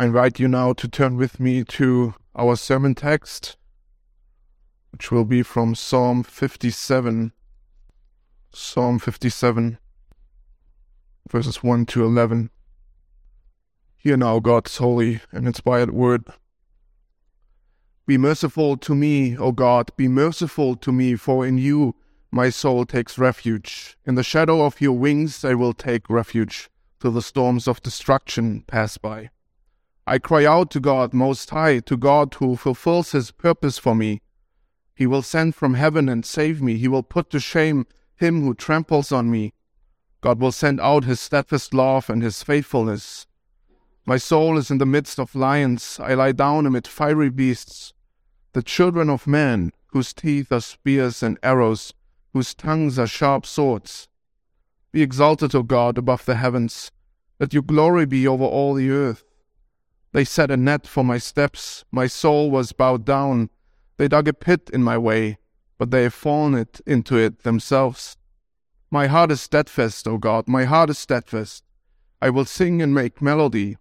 I invite you now to turn with me to our sermon text, which will be from Psalm 57. Psalm 57, verses 1 to 11. Hear now God's holy and inspired word. Be merciful to me, O God, be merciful to me, for in you my soul takes refuge. In the shadow of your wings I will take refuge, till the storms of destruction pass by. I cry out to God Most High, to God who fulfills His purpose for me. He will send from heaven and save me. He will put to shame him who tramples on me. God will send out His steadfast love and His faithfulness. My soul is in the midst of lions. I lie down amid fiery beasts. The children of men, whose teeth are spears and arrows, whose tongues are sharp swords. Be exalted, O God, above the heavens. Let your glory be over all the earth. They set a net for my steps. My soul was bowed down. They dug a pit in my way, but they have fallen it into it themselves. My heart is steadfast, O God, my heart is steadfast. I will sing and make melody.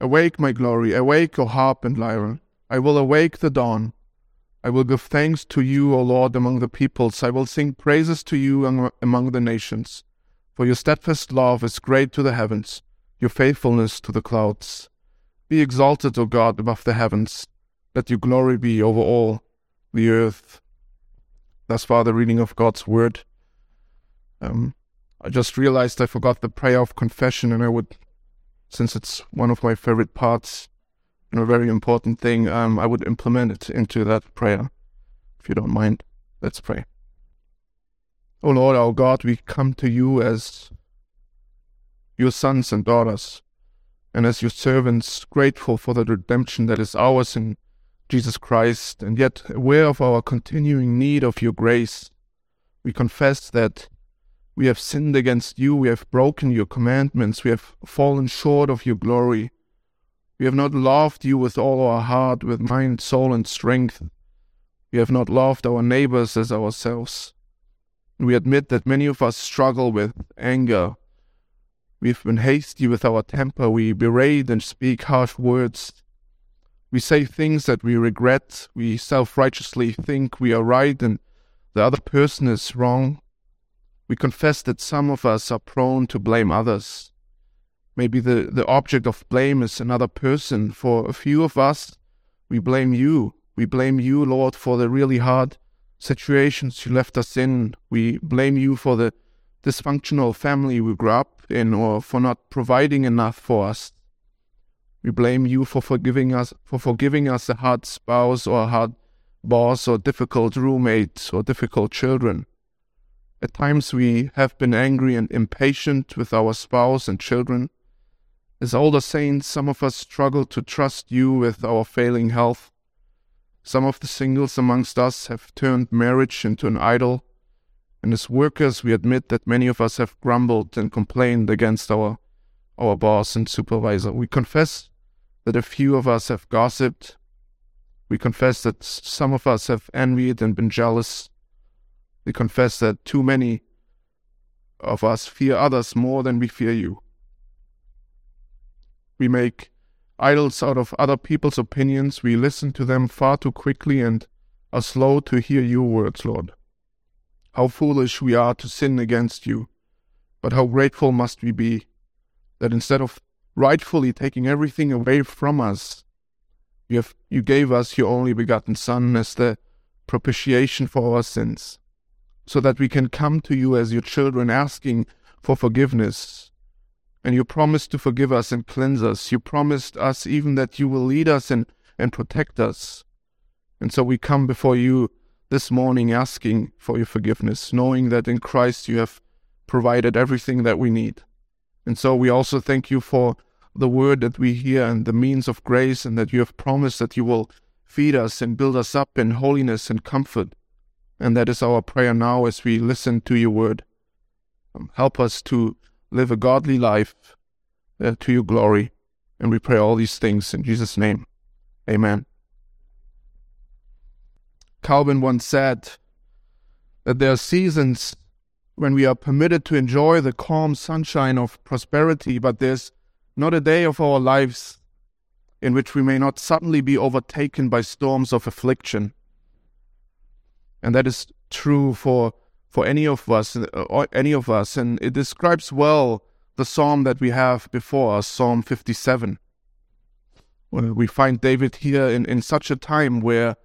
Awake, my glory, awake, O harp and lyre. I will awake the dawn. I will give thanks to you, O Lord, among the peoples. I will sing praises to you among the nations. For your steadfast love is great to the heavens, your faithfulness to the clouds. Be exalted, O God, above the heavens. Let your glory be over all the earth. Thus far, the reading of God's word. Um, I just realized I forgot the prayer of confession, and I would, since it's one of my favorite parts, and a very important thing, um, I would implement it into that prayer. If you don't mind, let's pray. O Lord our God, we come to you as your sons and daughters, and as your servants, grateful for the redemption that is ours in Jesus Christ, and yet aware of our continuing need of your grace. We confess that we have sinned against you, we have broken your commandments, we have fallen short of your glory. We have not loved you with all our heart, with mind, soul, and strength. We have not loved our neighbors as ourselves. We admit that many of us struggle with anger. We've been hasty with our temper. We berate and speak harsh words. We say things that we regret. We self righteously think we are right and the other person is wrong. We confess that some of us are prone to blame others. Maybe the, the object of blame is another person. For a few of us, we blame you. We blame you, Lord, for the really hard situations you left us in. We blame you for the dysfunctional family we grew up in or for not providing enough for us. We blame you for forgiving us for forgiving us a hard spouse or a hard boss or difficult roommate or difficult children. At times we have been angry and impatient with our spouse and children. As older saints, some of us struggle to trust you with our failing health. Some of the singles amongst us have turned marriage into an idol. And as workers, we admit that many of us have grumbled and complained against our, our boss and supervisor. We confess that a few of us have gossiped. We confess that some of us have envied and been jealous. We confess that too many of us fear others more than we fear you. We make idols out of other people's opinions. We listen to them far too quickly and are slow to hear your words, Lord. How foolish we are to sin against you, but how grateful must we be that instead of rightfully taking everything away from us, you, have, you gave us your only begotten Son as the propitiation for our sins, so that we can come to you as your children asking for forgiveness and you promised to forgive us and cleanse us. You promised us even that you will lead us and, and protect us. And so we come before you this morning asking for your forgiveness, knowing that in Christ you have provided everything that we need. And so we also thank you for the word that we hear and the means of grace, and that you have promised that you will feed us and build us up in holiness and comfort. And that is our prayer now as we listen to your word. Um, help us to live a godly life uh, to your glory. And we pray all these things in Jesus' name. Amen. Calvin once said that there are seasons when we are permitted to enjoy the calm sunshine of prosperity, but there's not a day of our lives in which we may not suddenly be overtaken by storms of affliction. And that is true for for any of us, uh, or any of us, and it describes well the psalm that we have before us, Psalm 57. We find David here in, in such a time where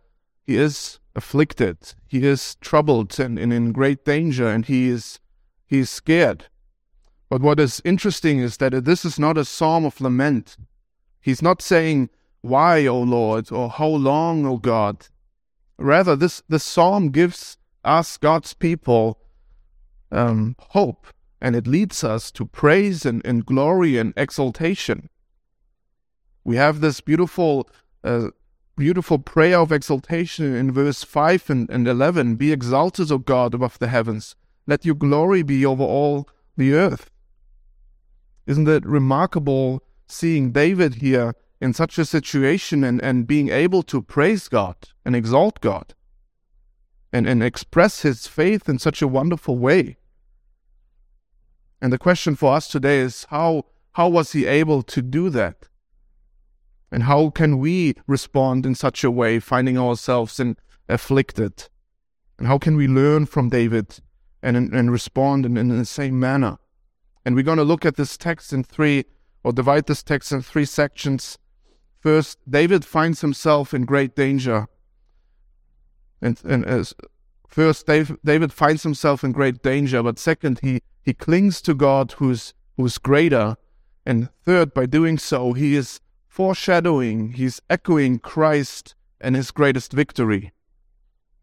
he is afflicted, he is troubled and, and in great danger, and he is he is scared. But what is interesting is that this is not a psalm of lament. He's not saying, Why, O Lord, or How long, O God? Rather, this, this psalm gives us, God's people, um, hope, and it leads us to praise and, and glory and exaltation. We have this beautiful, uh, beautiful prayer of exaltation in verse 5 and, and 11 Be exalted, O God, above the heavens. Let your glory be over all the earth. Isn't it remarkable seeing David here in such a situation and, and being able to praise God and exalt God? and, and express his faith in such a wonderful way. And the question for us today is how, how was he able to do that? And how can we respond in such a way, finding ourselves in afflicted? And how can we learn from David and, and respond in, in the same manner? And we're going to look at this text in three, or divide this text in three sections. First, David finds himself in great danger and, and uh, as first, Dave, David finds himself in great danger, but second, he, he clings to God who's, who's greater. And third, by doing so, he is foreshadowing, he's echoing Christ and his greatest victory.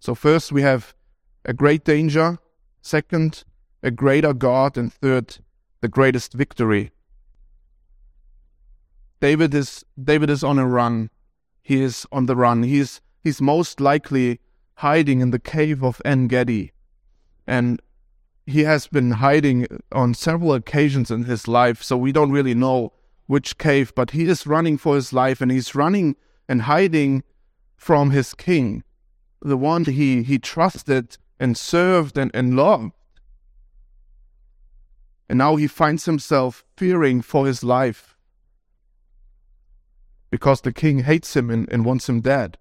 So, first, we have a great danger, second, a greater God, and third, the greatest victory. David is David is on a run. He is on the run. He's he's most likely hiding in the cave of En Gedi. And he has been hiding on several occasions in his life, so we don't really know which cave, but he is running for his life and he's running and hiding from his king, the one he, he trusted and served and, and loved. And now he finds himself fearing for his life because the king hates him and, and wants him dead.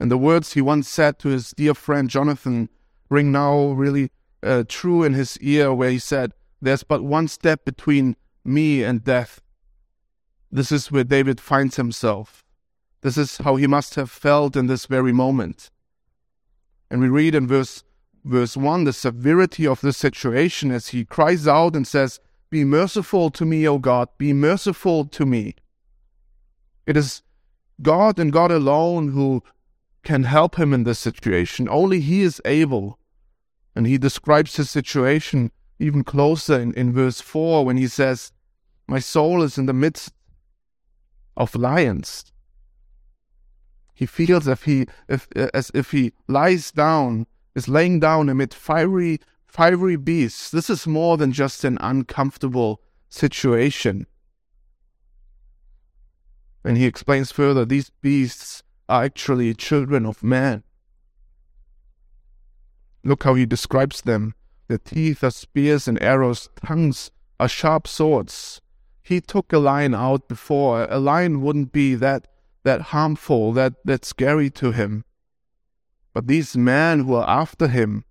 And the words he once said to his dear friend Jonathan ring now really uh, true in his ear, where he said, There's but one step between me and death. This is where David finds himself. This is how he must have felt in this very moment. And we read in verse verse 1 the severity of the situation as he cries out and says, Be merciful to me, O God, be merciful to me. It is God and God alone who can help him in this situation. Only he is able. And he describes his situation even closer in, in verse 4 when he says, My soul is in the midst of lions. He feels if he, if, as if he lies down, is laying down amid fiery, fiery beasts. This is more than just an uncomfortable situation. And he explains further these beasts are actually children of man. Look how he describes them. Their teeth are spears and arrows, tongues are sharp swords. He took a lion out before. A lion wouldn't be that that harmful, that, that scary to him. But these men who are after him,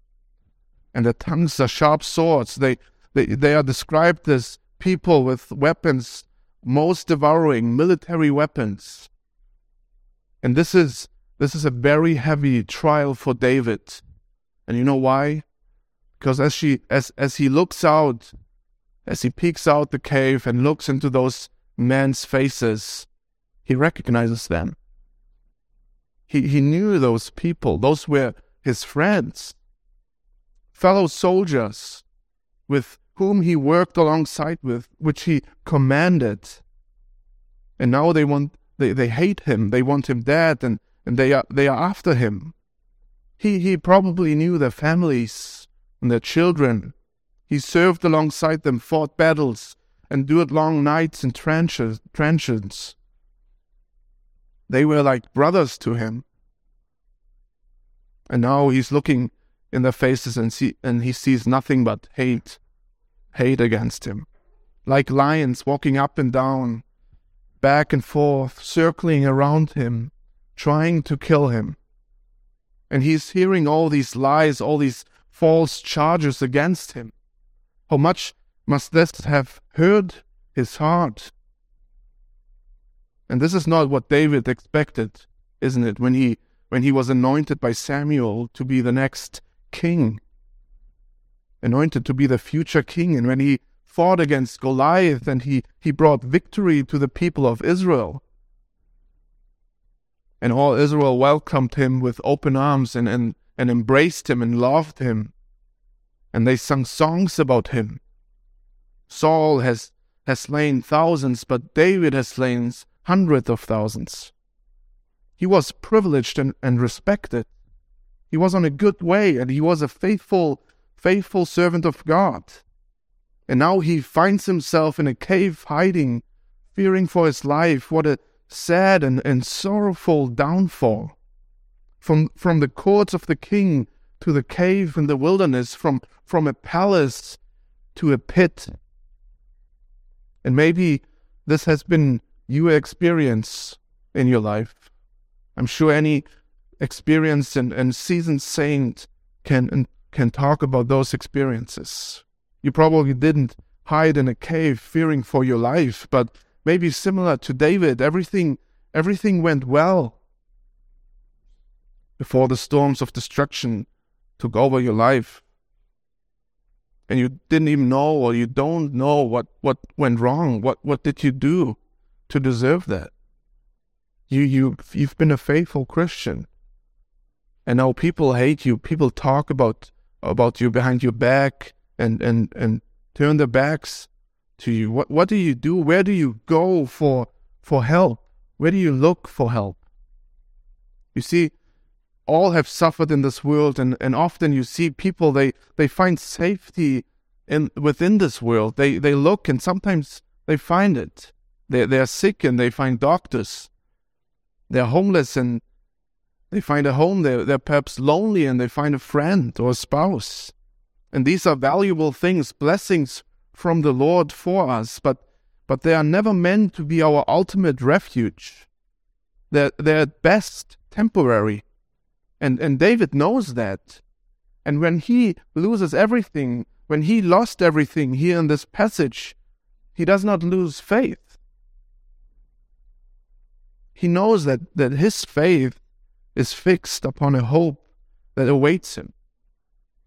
and their tongues are sharp swords, they, they, they are described as people with weapons, most devouring military weapons. And this is this is a very heavy trial for David. And you know why? Because as she as as he looks out, as he peeks out the cave and looks into those men's faces, he recognizes them. He he knew those people. Those were his friends, fellow soldiers with whom he worked alongside with, which he commanded. And now they want they, they hate him. They want him dead, and, and they are they are after him. He he probably knew their families and their children. He served alongside them, fought battles, endured long nights in trenches trenches. They were like brothers to him. And now he's looking in their faces and see and he sees nothing but hate. Hate against him. Like lions walking up and down back and forth, circling around him, trying to kill him. And he's hearing all these lies, all these false charges against him. How much must this have hurt his heart? And this is not what David expected, isn't it, when he when he was anointed by Samuel to be the next king, anointed to be the future king, and when he fought against Goliath and he, he brought victory to the people of Israel. And all Israel welcomed him with open arms and, and, and embraced him and loved him. And they sung songs about him. Saul has, has slain thousands, but David has slain hundreds of thousands. He was privileged and, and respected. He was on a good way and he was a faithful, faithful servant of God. And now he finds himself in a cave hiding, fearing for his life. What a sad and, and sorrowful downfall. From, from the courts of the king to the cave in the wilderness, from, from a palace to a pit. And maybe this has been your experience in your life. I'm sure any experienced and, and seasoned saint can can talk about those experiences. You probably didn't hide in a cave fearing for your life, but maybe similar to David, everything everything went well before the storms of destruction took over your life. And you didn't even know or you don't know what, what went wrong. What what did you do to deserve that? You you you've been a faithful Christian. And now people hate you. People talk about about you behind your back and and and turn their backs to you. What what do you do? Where do you go for for help? Where do you look for help? You see, all have suffered in this world and, and often you see people they, they find safety in within this world. They they look and sometimes they find it. They they're sick and they find doctors they're homeless and they find a home. They're, they're perhaps lonely and they find a friend or a spouse. And these are valuable things, blessings from the Lord for us, but, but they are never meant to be our ultimate refuge. They're, they're at best temporary. And, and David knows that. And when he loses everything, when he lost everything here in this passage, he does not lose faith. He knows that, that his faith is fixed upon a hope that awaits him.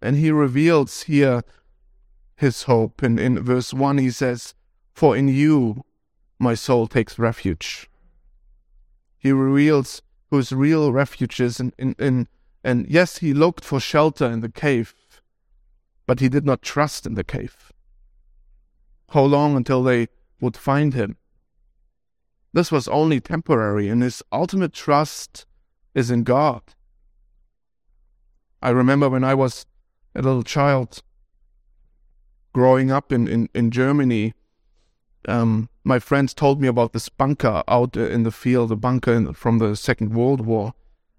And he reveals here his hope. In, in verse 1, he says, For in you my soul takes refuge. He reveals whose real refuge is. In, in, in, and yes, he looked for shelter in the cave, but he did not trust in the cave. How long until they would find him? This was only temporary, and his ultimate trust is in God. I remember when I was a little child growing up in, in, in Germany, um, my friends told me about this bunker out in the field, a bunker in, from the Second World War.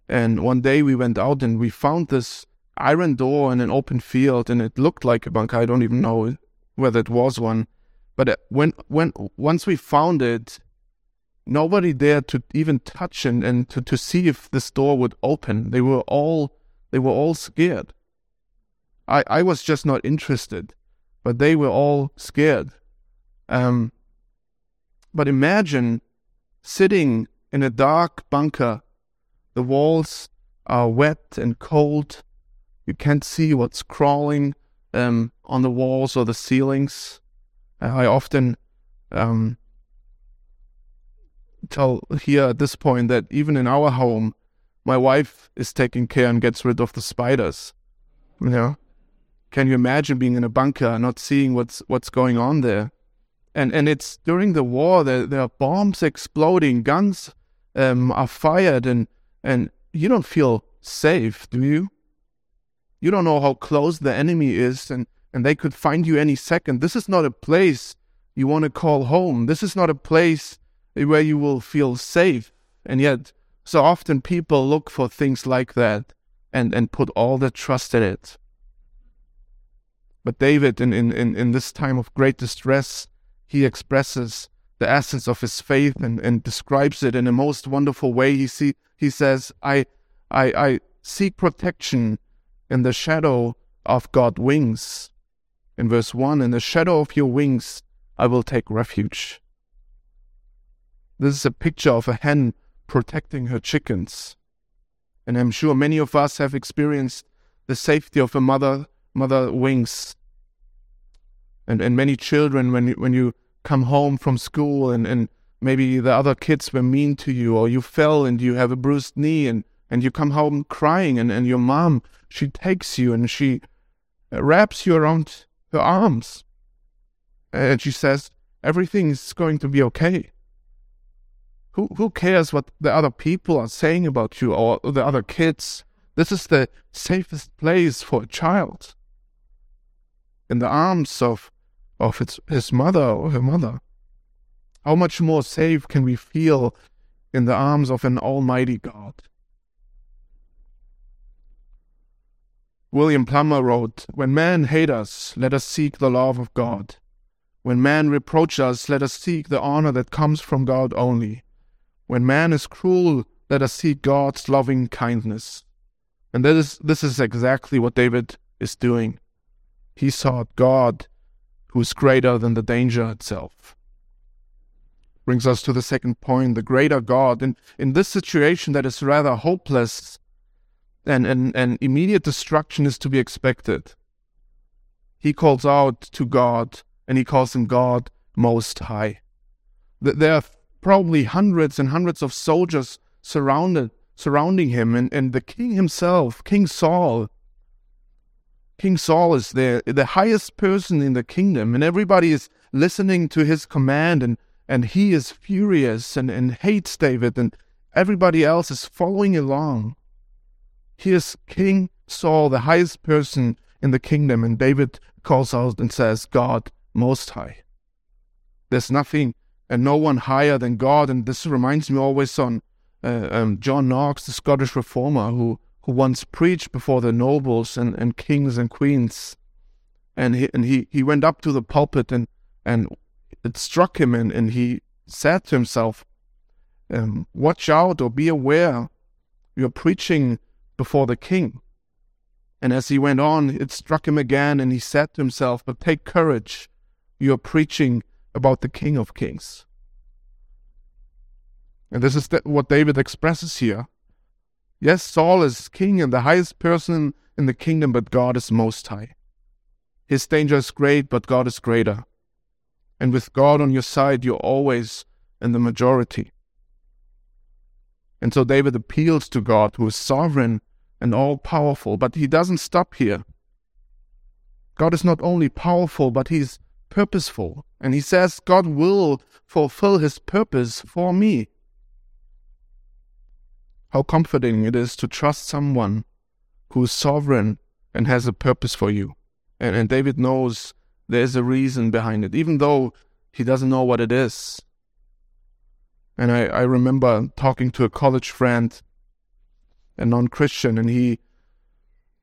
And one day we went out and we found this iron door in an open field, and it looked like a bunker. I don't even know whether it was one. But uh, when when once we found it, nobody dared to even touch and, and to, to see if this door would open. They were all they were all scared. I, I was just not interested, but they were all scared. Um, but imagine sitting in a dark bunker. The walls are wet and cold. You can't see what's crawling um, on the walls or the ceilings. I often um, tell here at this point that even in our home, my wife is taking care and gets rid of the spiders. You know, can you imagine being in a bunker not seeing what's what's going on there? And and it's during the war. There there are bombs exploding, guns um, are fired, and and you don't feel safe, do you? You don't know how close the enemy is, and and they could find you any second. This is not a place you want to call home. This is not a place where you will feel safe. And yet, so often people look for things like that and, and put all their trust in it. But David, in, in, in, in this time of great distress, he expresses the essence of his faith and, and describes it in a most wonderful way. He see he says, I I I seek protection in the shadow of God's wings. In verse one, in the shadow of your wings I will take refuge. This is a picture of a hen protecting her chickens. And I'm sure many of us have experienced the safety of a mother mother wings. And and many children when when you come home from school and, and maybe the other kids were mean to you or you fell and you have a bruised knee and, and you come home crying and, and your mom she takes you and she wraps you around her arms. And she says everything is going to be okay. Who who cares what the other people are saying about you or the other kids? This is the safest place for a child. In the arms of of its, his mother or her mother. How much more safe can we feel in the arms of an almighty God? William Plumer wrote, When men hate us, let us seek the love of God. When men reproach us, let us seek the honor that comes from God only. When man is cruel, let us seek God's loving kindness. And that is, this is exactly what David is doing. He sought God who is greater than the danger itself. Brings us to the second point, the greater God. And in this situation that is rather hopeless and, and, and immediate destruction is to be expected, he calls out to God and he calls him God Most High. There are probably hundreds and hundreds of soldiers surrounded surrounding him and, and the king himself, King Saul, King Saul is there, the highest person in the kingdom, and everybody is listening to his command, and, and he is furious and, and hates David, and everybody else is following along. Here's King Saul, the highest person in the kingdom, and David calls out and says, God Most High. There's nothing and no one higher than God, and this reminds me always on uh, um, John Knox, the Scottish reformer, who who once preached before the nobles and, and kings and queens. And he, and he, he went up to the pulpit and, and it struck him and, and he said to himself, um, Watch out or be aware, you're preaching before the king. And as he went on, it struck him again and he said to himself, But take courage, you're preaching about the King of Kings. And this is what David expresses here. Yes, Saul is king and the highest person in the kingdom, but God is most high. His danger is great, but God is greater. And with God on your side, you're always in the majority. And so David appeals to God, who is sovereign and all powerful, but he doesn't stop here. God is not only powerful, but he's purposeful. And he says, God will fulfill his purpose for me. How comforting it is to trust someone who is sovereign and has a purpose for you. And, and David knows there's a reason behind it, even though he doesn't know what it is. And I, I remember talking to a college friend, a non-Christian, and he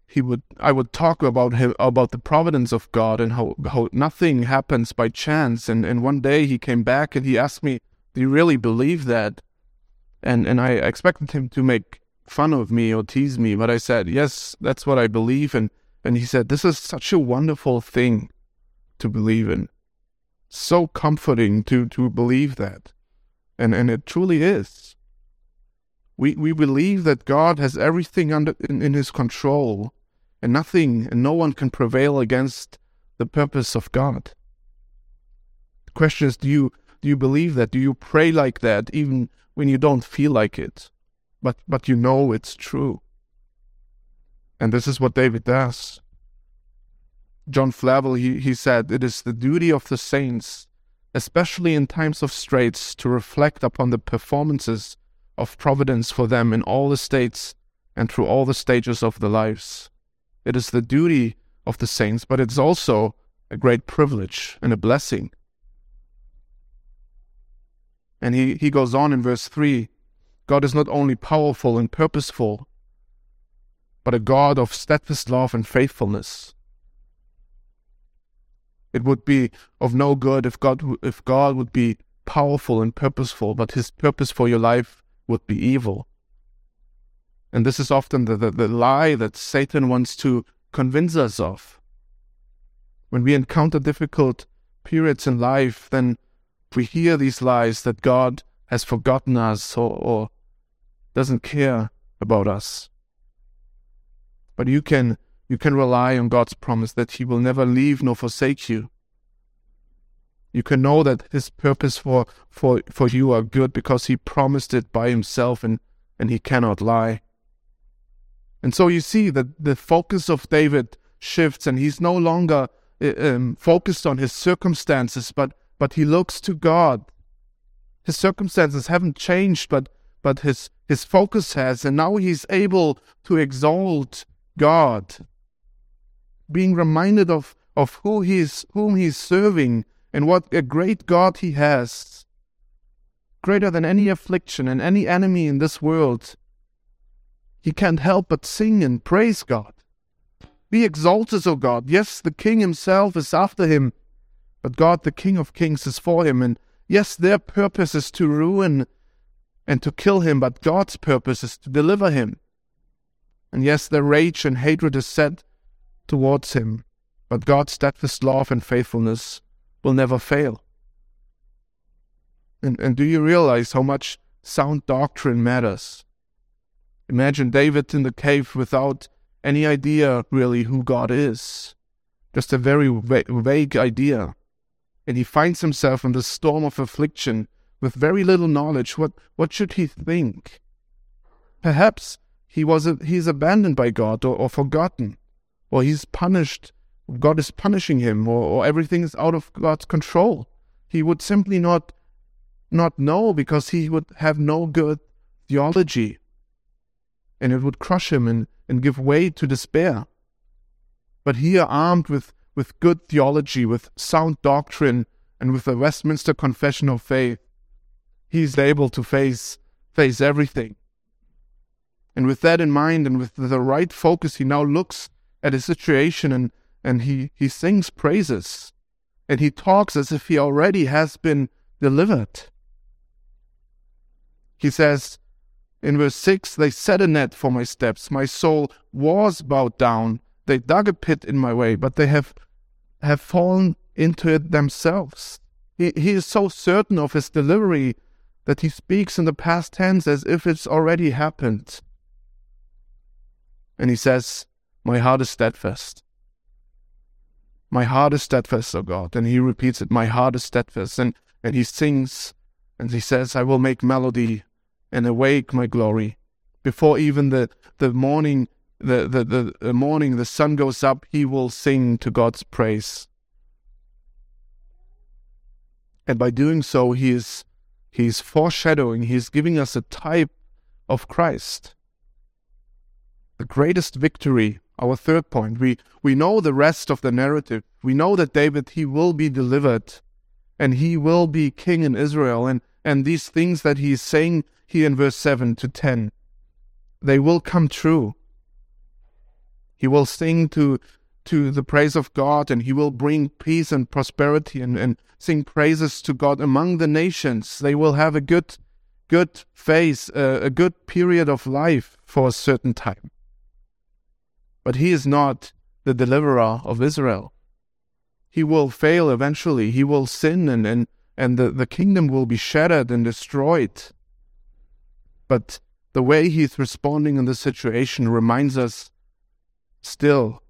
he would I would talk about him about the providence of God and how, how nothing happens by chance. And, and one day he came back and he asked me, Do you really believe that? And and I expected him to make fun of me or tease me, but I said, "Yes, that's what I believe." And and he said, "This is such a wonderful thing to believe in, so comforting to to believe that," and and it truly is. We we believe that God has everything under in, in His control, and nothing and no one can prevail against the purpose of God. The question is, do you do you believe that? Do you pray like that, even when you don't feel like it, but, but you know it's true. And this is what David does. John Flavel, he, he said, It is the duty of the saints, especially in times of straits, to reflect upon the performances of providence for them in all the states and through all the stages of their lives. It is the duty of the saints, but it's also a great privilege and a blessing and he, he goes on in verse 3 God is not only powerful and purposeful, but a God of steadfast love and faithfulness. It would be of no good if God if God would be powerful and purposeful, but his purpose for your life would be evil. And this is often the, the, the lie that Satan wants to convince us of. When we encounter difficult periods in life, then we hear these lies that God has forgotten us or, or doesn't care about us. But you can you can rely on God's promise that He will never leave nor forsake you. You can know that His purpose for, for, for you are good because He promised it by Himself and, and He cannot lie. And so you see that the focus of David shifts and he's no longer uh, um, focused on his circumstances, but, but he looks to God. His circumstances haven't changed, but, but his, his focus has, and now he's able to exalt God, being reminded of, of who he's, whom he's serving and what a great God he has, greater than any affliction and any enemy in this world. He can't help but sing and praise God. Be exalted, O God. Yes, the King himself is after him, but God, the King of kings, is for him. And yes, their purpose is to ruin and to kill him, but God's purpose is to deliver him. And yes, their rage and hatred is set towards him, but God's steadfast love and faithfulness will never fail. And, and do you realize how much sound doctrine matters? Imagine David in the cave without any idea really who God is, just a very va- vague idea. And he finds himself in the storm of affliction with very little knowledge. What, what should he think? Perhaps he was a, he's abandoned by God or, or forgotten, or he's punished. God is punishing him, or, or everything is out of God's control. He would simply not not know because he would have no good theology and it would crush him and, and give way to despair. But here, armed with, with good theology, with sound doctrine, and with the Westminster Confession of Faith, he is able to face, face everything. And with that in mind, and with the right focus, he now looks at his situation and, and he, he sings praises. And he talks as if he already has been delivered. He says, in verse 6, they set a net for my steps. My soul was bowed down. They dug a pit in my way, but they have, have fallen into it themselves. He, he is so certain of his delivery that he speaks in the past tense as if it's already happened. And he says, My heart is steadfast. My heart is steadfast, O God. And he repeats it, My heart is steadfast. And, and he sings and he says, I will make melody and awake my glory. Before even the, the morning the, the, the, morning the sun goes up, he will sing to God's praise. And by doing so, he is he is foreshadowing, he is giving us a type of Christ. The greatest victory, our third point. We we know the rest of the narrative. We know that David he will be delivered and he will be king in Israel and and these things that he is saying here in verse 7 to 10, they will come true. He will sing to, to the praise of God and he will bring peace and prosperity and, and sing praises to God among the nations. They will have a good, good phase, uh, a good period of life for a certain time. But he is not the deliverer of Israel. He will fail eventually. He will sin and, and, and the, the kingdom will be shattered and destroyed. But the way he's responding in this situation reminds us still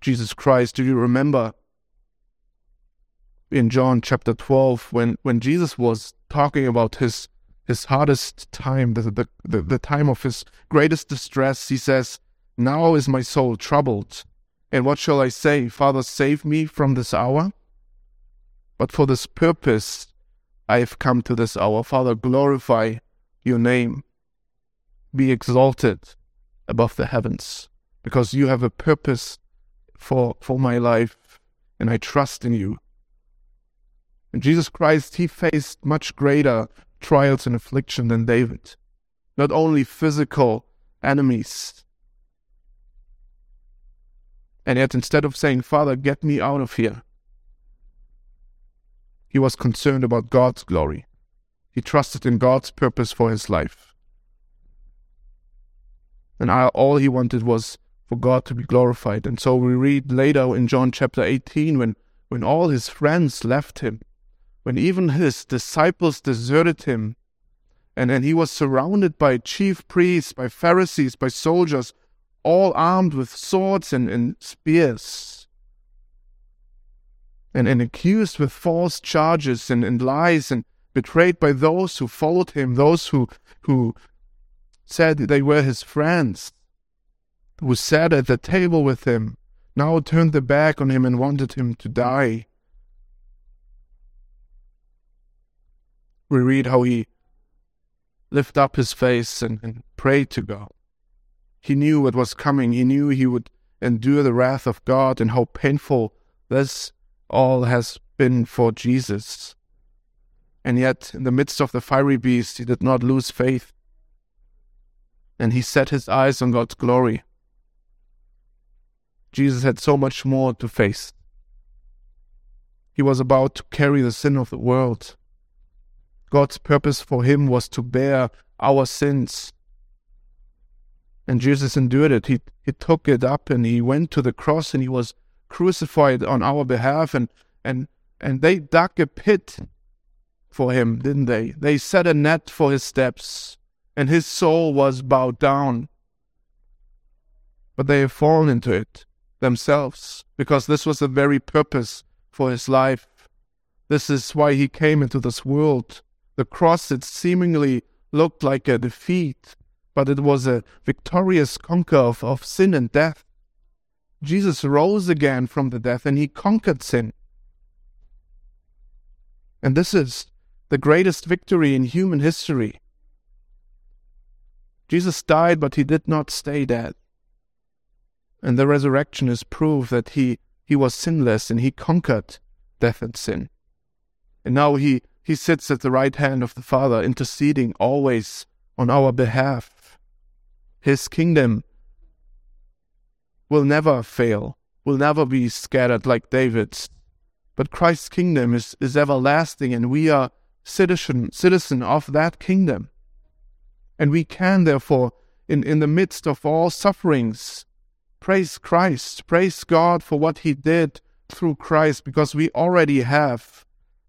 Jesus Christ. Do you remember in John chapter 12 when, when Jesus was talking about his his hardest time, the, the, the, the time of his greatest distress, he says, Now is my soul troubled. And what shall I say? Father, save me from this hour? But for this purpose I have come to this hour. Father, glorify your name be exalted above the heavens because you have a purpose for, for my life and I trust in you. And Jesus Christ, he faced much greater trials and affliction than David. Not only physical enemies. And yet, instead of saying, Father, get me out of here, he was concerned about God's glory. He trusted in God's purpose for his life. And all he wanted was for God to be glorified. And so we read later in John chapter 18 when, when all his friends left him, when even his disciples deserted him, and then he was surrounded by chief priests, by Pharisees, by soldiers, all armed with swords and, and spears, and, and accused with false charges and, and lies, and betrayed by those who followed him, those who, who said they were his friends who sat at the table with him, now turned their back on him and wanted him to die. We read how he lifted up his face and, and prayed to God. He knew what was coming. He knew he would endure the wrath of God and how painful this all has been for Jesus. And yet, in the midst of the fiery beast, he did not lose faith. And he set his eyes on God's glory. Jesus had so much more to face. He was about to carry the sin of the world. God's purpose for him was to bear our sins. And Jesus endured it. He, he took it up and he went to the cross and he was crucified on our behalf. And, and, and they dug a pit for him, didn't they? They set a net for his steps, and his soul was bowed down. But they have fallen into it themselves, because this was the very purpose for his life. This is why he came into this world. The cross, it seemingly looked like a defeat, but it was a victorious conquer of, of sin and death. Jesus rose again from the death and he conquered sin. And this is the greatest victory in human history. Jesus died, but he did not stay dead. And the resurrection is proof that he, he was sinless and he conquered death and sin. And now he, he sits at the right hand of the Father, interceding always on our behalf. His kingdom will never fail, will never be scattered like David's. But Christ's kingdom is, is everlasting, and we are citizen, citizen of that kingdom. And we can, therefore, in, in the midst of all sufferings, Praise Christ. Praise God for what He did through Christ because we already have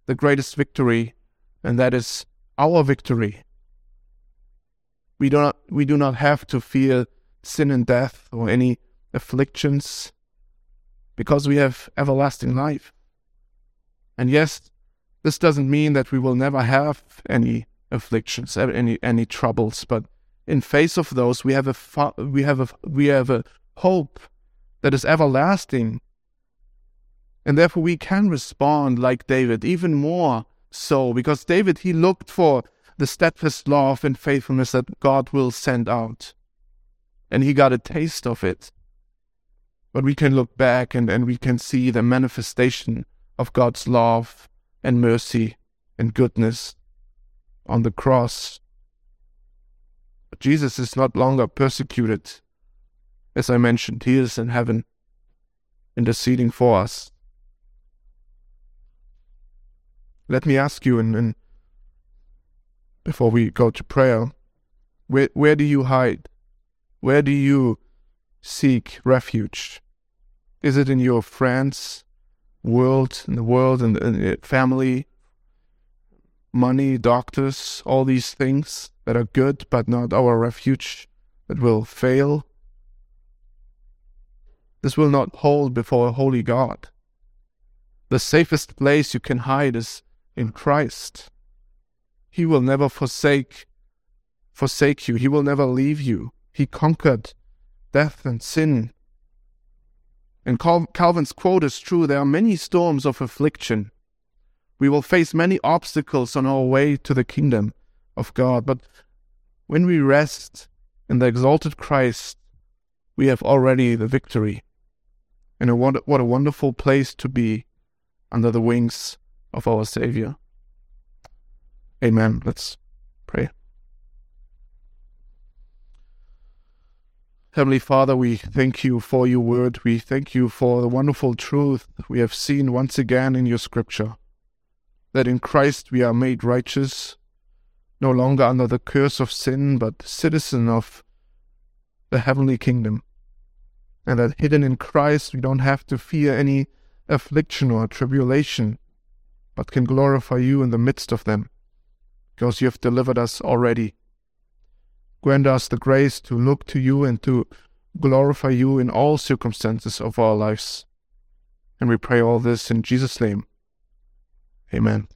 the greatest victory, and that is our victory. We do not, we do not have to fear sin and death or any afflictions because we have everlasting life. And yes, this doesn't mean that we will never have any afflictions, any any troubles, but in face of those, we have a we have a we have a hope that is everlasting. And therefore we can respond like David, even more so, because David, he looked for the steadfast love and faithfulness that God will send out. And he got a taste of it. But we can look back and, and we can see the manifestation of God's love and mercy and goodness on the cross. Jesus is not longer persecuted as I mentioned, He is in heaven, interceding for us. Let me ask you, and, and before we go to prayer, where where do you hide? Where do you seek refuge? Is it in your friends, world, in the world, and, family, money, doctors, all these things that are good but not our refuge, that will fail this will not hold before a holy God. The safest place you can hide is in Christ. He will never forsake forsake you. He will never leave you. He conquered death and sin. And Calvin's quote is true. There are many storms of affliction. We will face many obstacles on our way to the kingdom of God. But when we rest in the exalted Christ, we have already the victory. And a, what a wonderful place to be under the wings of our Savior. Amen. Let's pray. Heavenly Father, we thank you for your word. We thank you for the wonderful truth we have seen once again in your scripture that in Christ we are made righteous no longer under the curse of sin, but citizen of the heavenly kingdom. And that hidden in Christ, we don't have to fear any affliction or tribulation, but can glorify you in the midst of them, because you have delivered us already. Grant us the grace to look to you and to glorify you in all circumstances of our lives. And we pray all this in Jesus' name. Amen.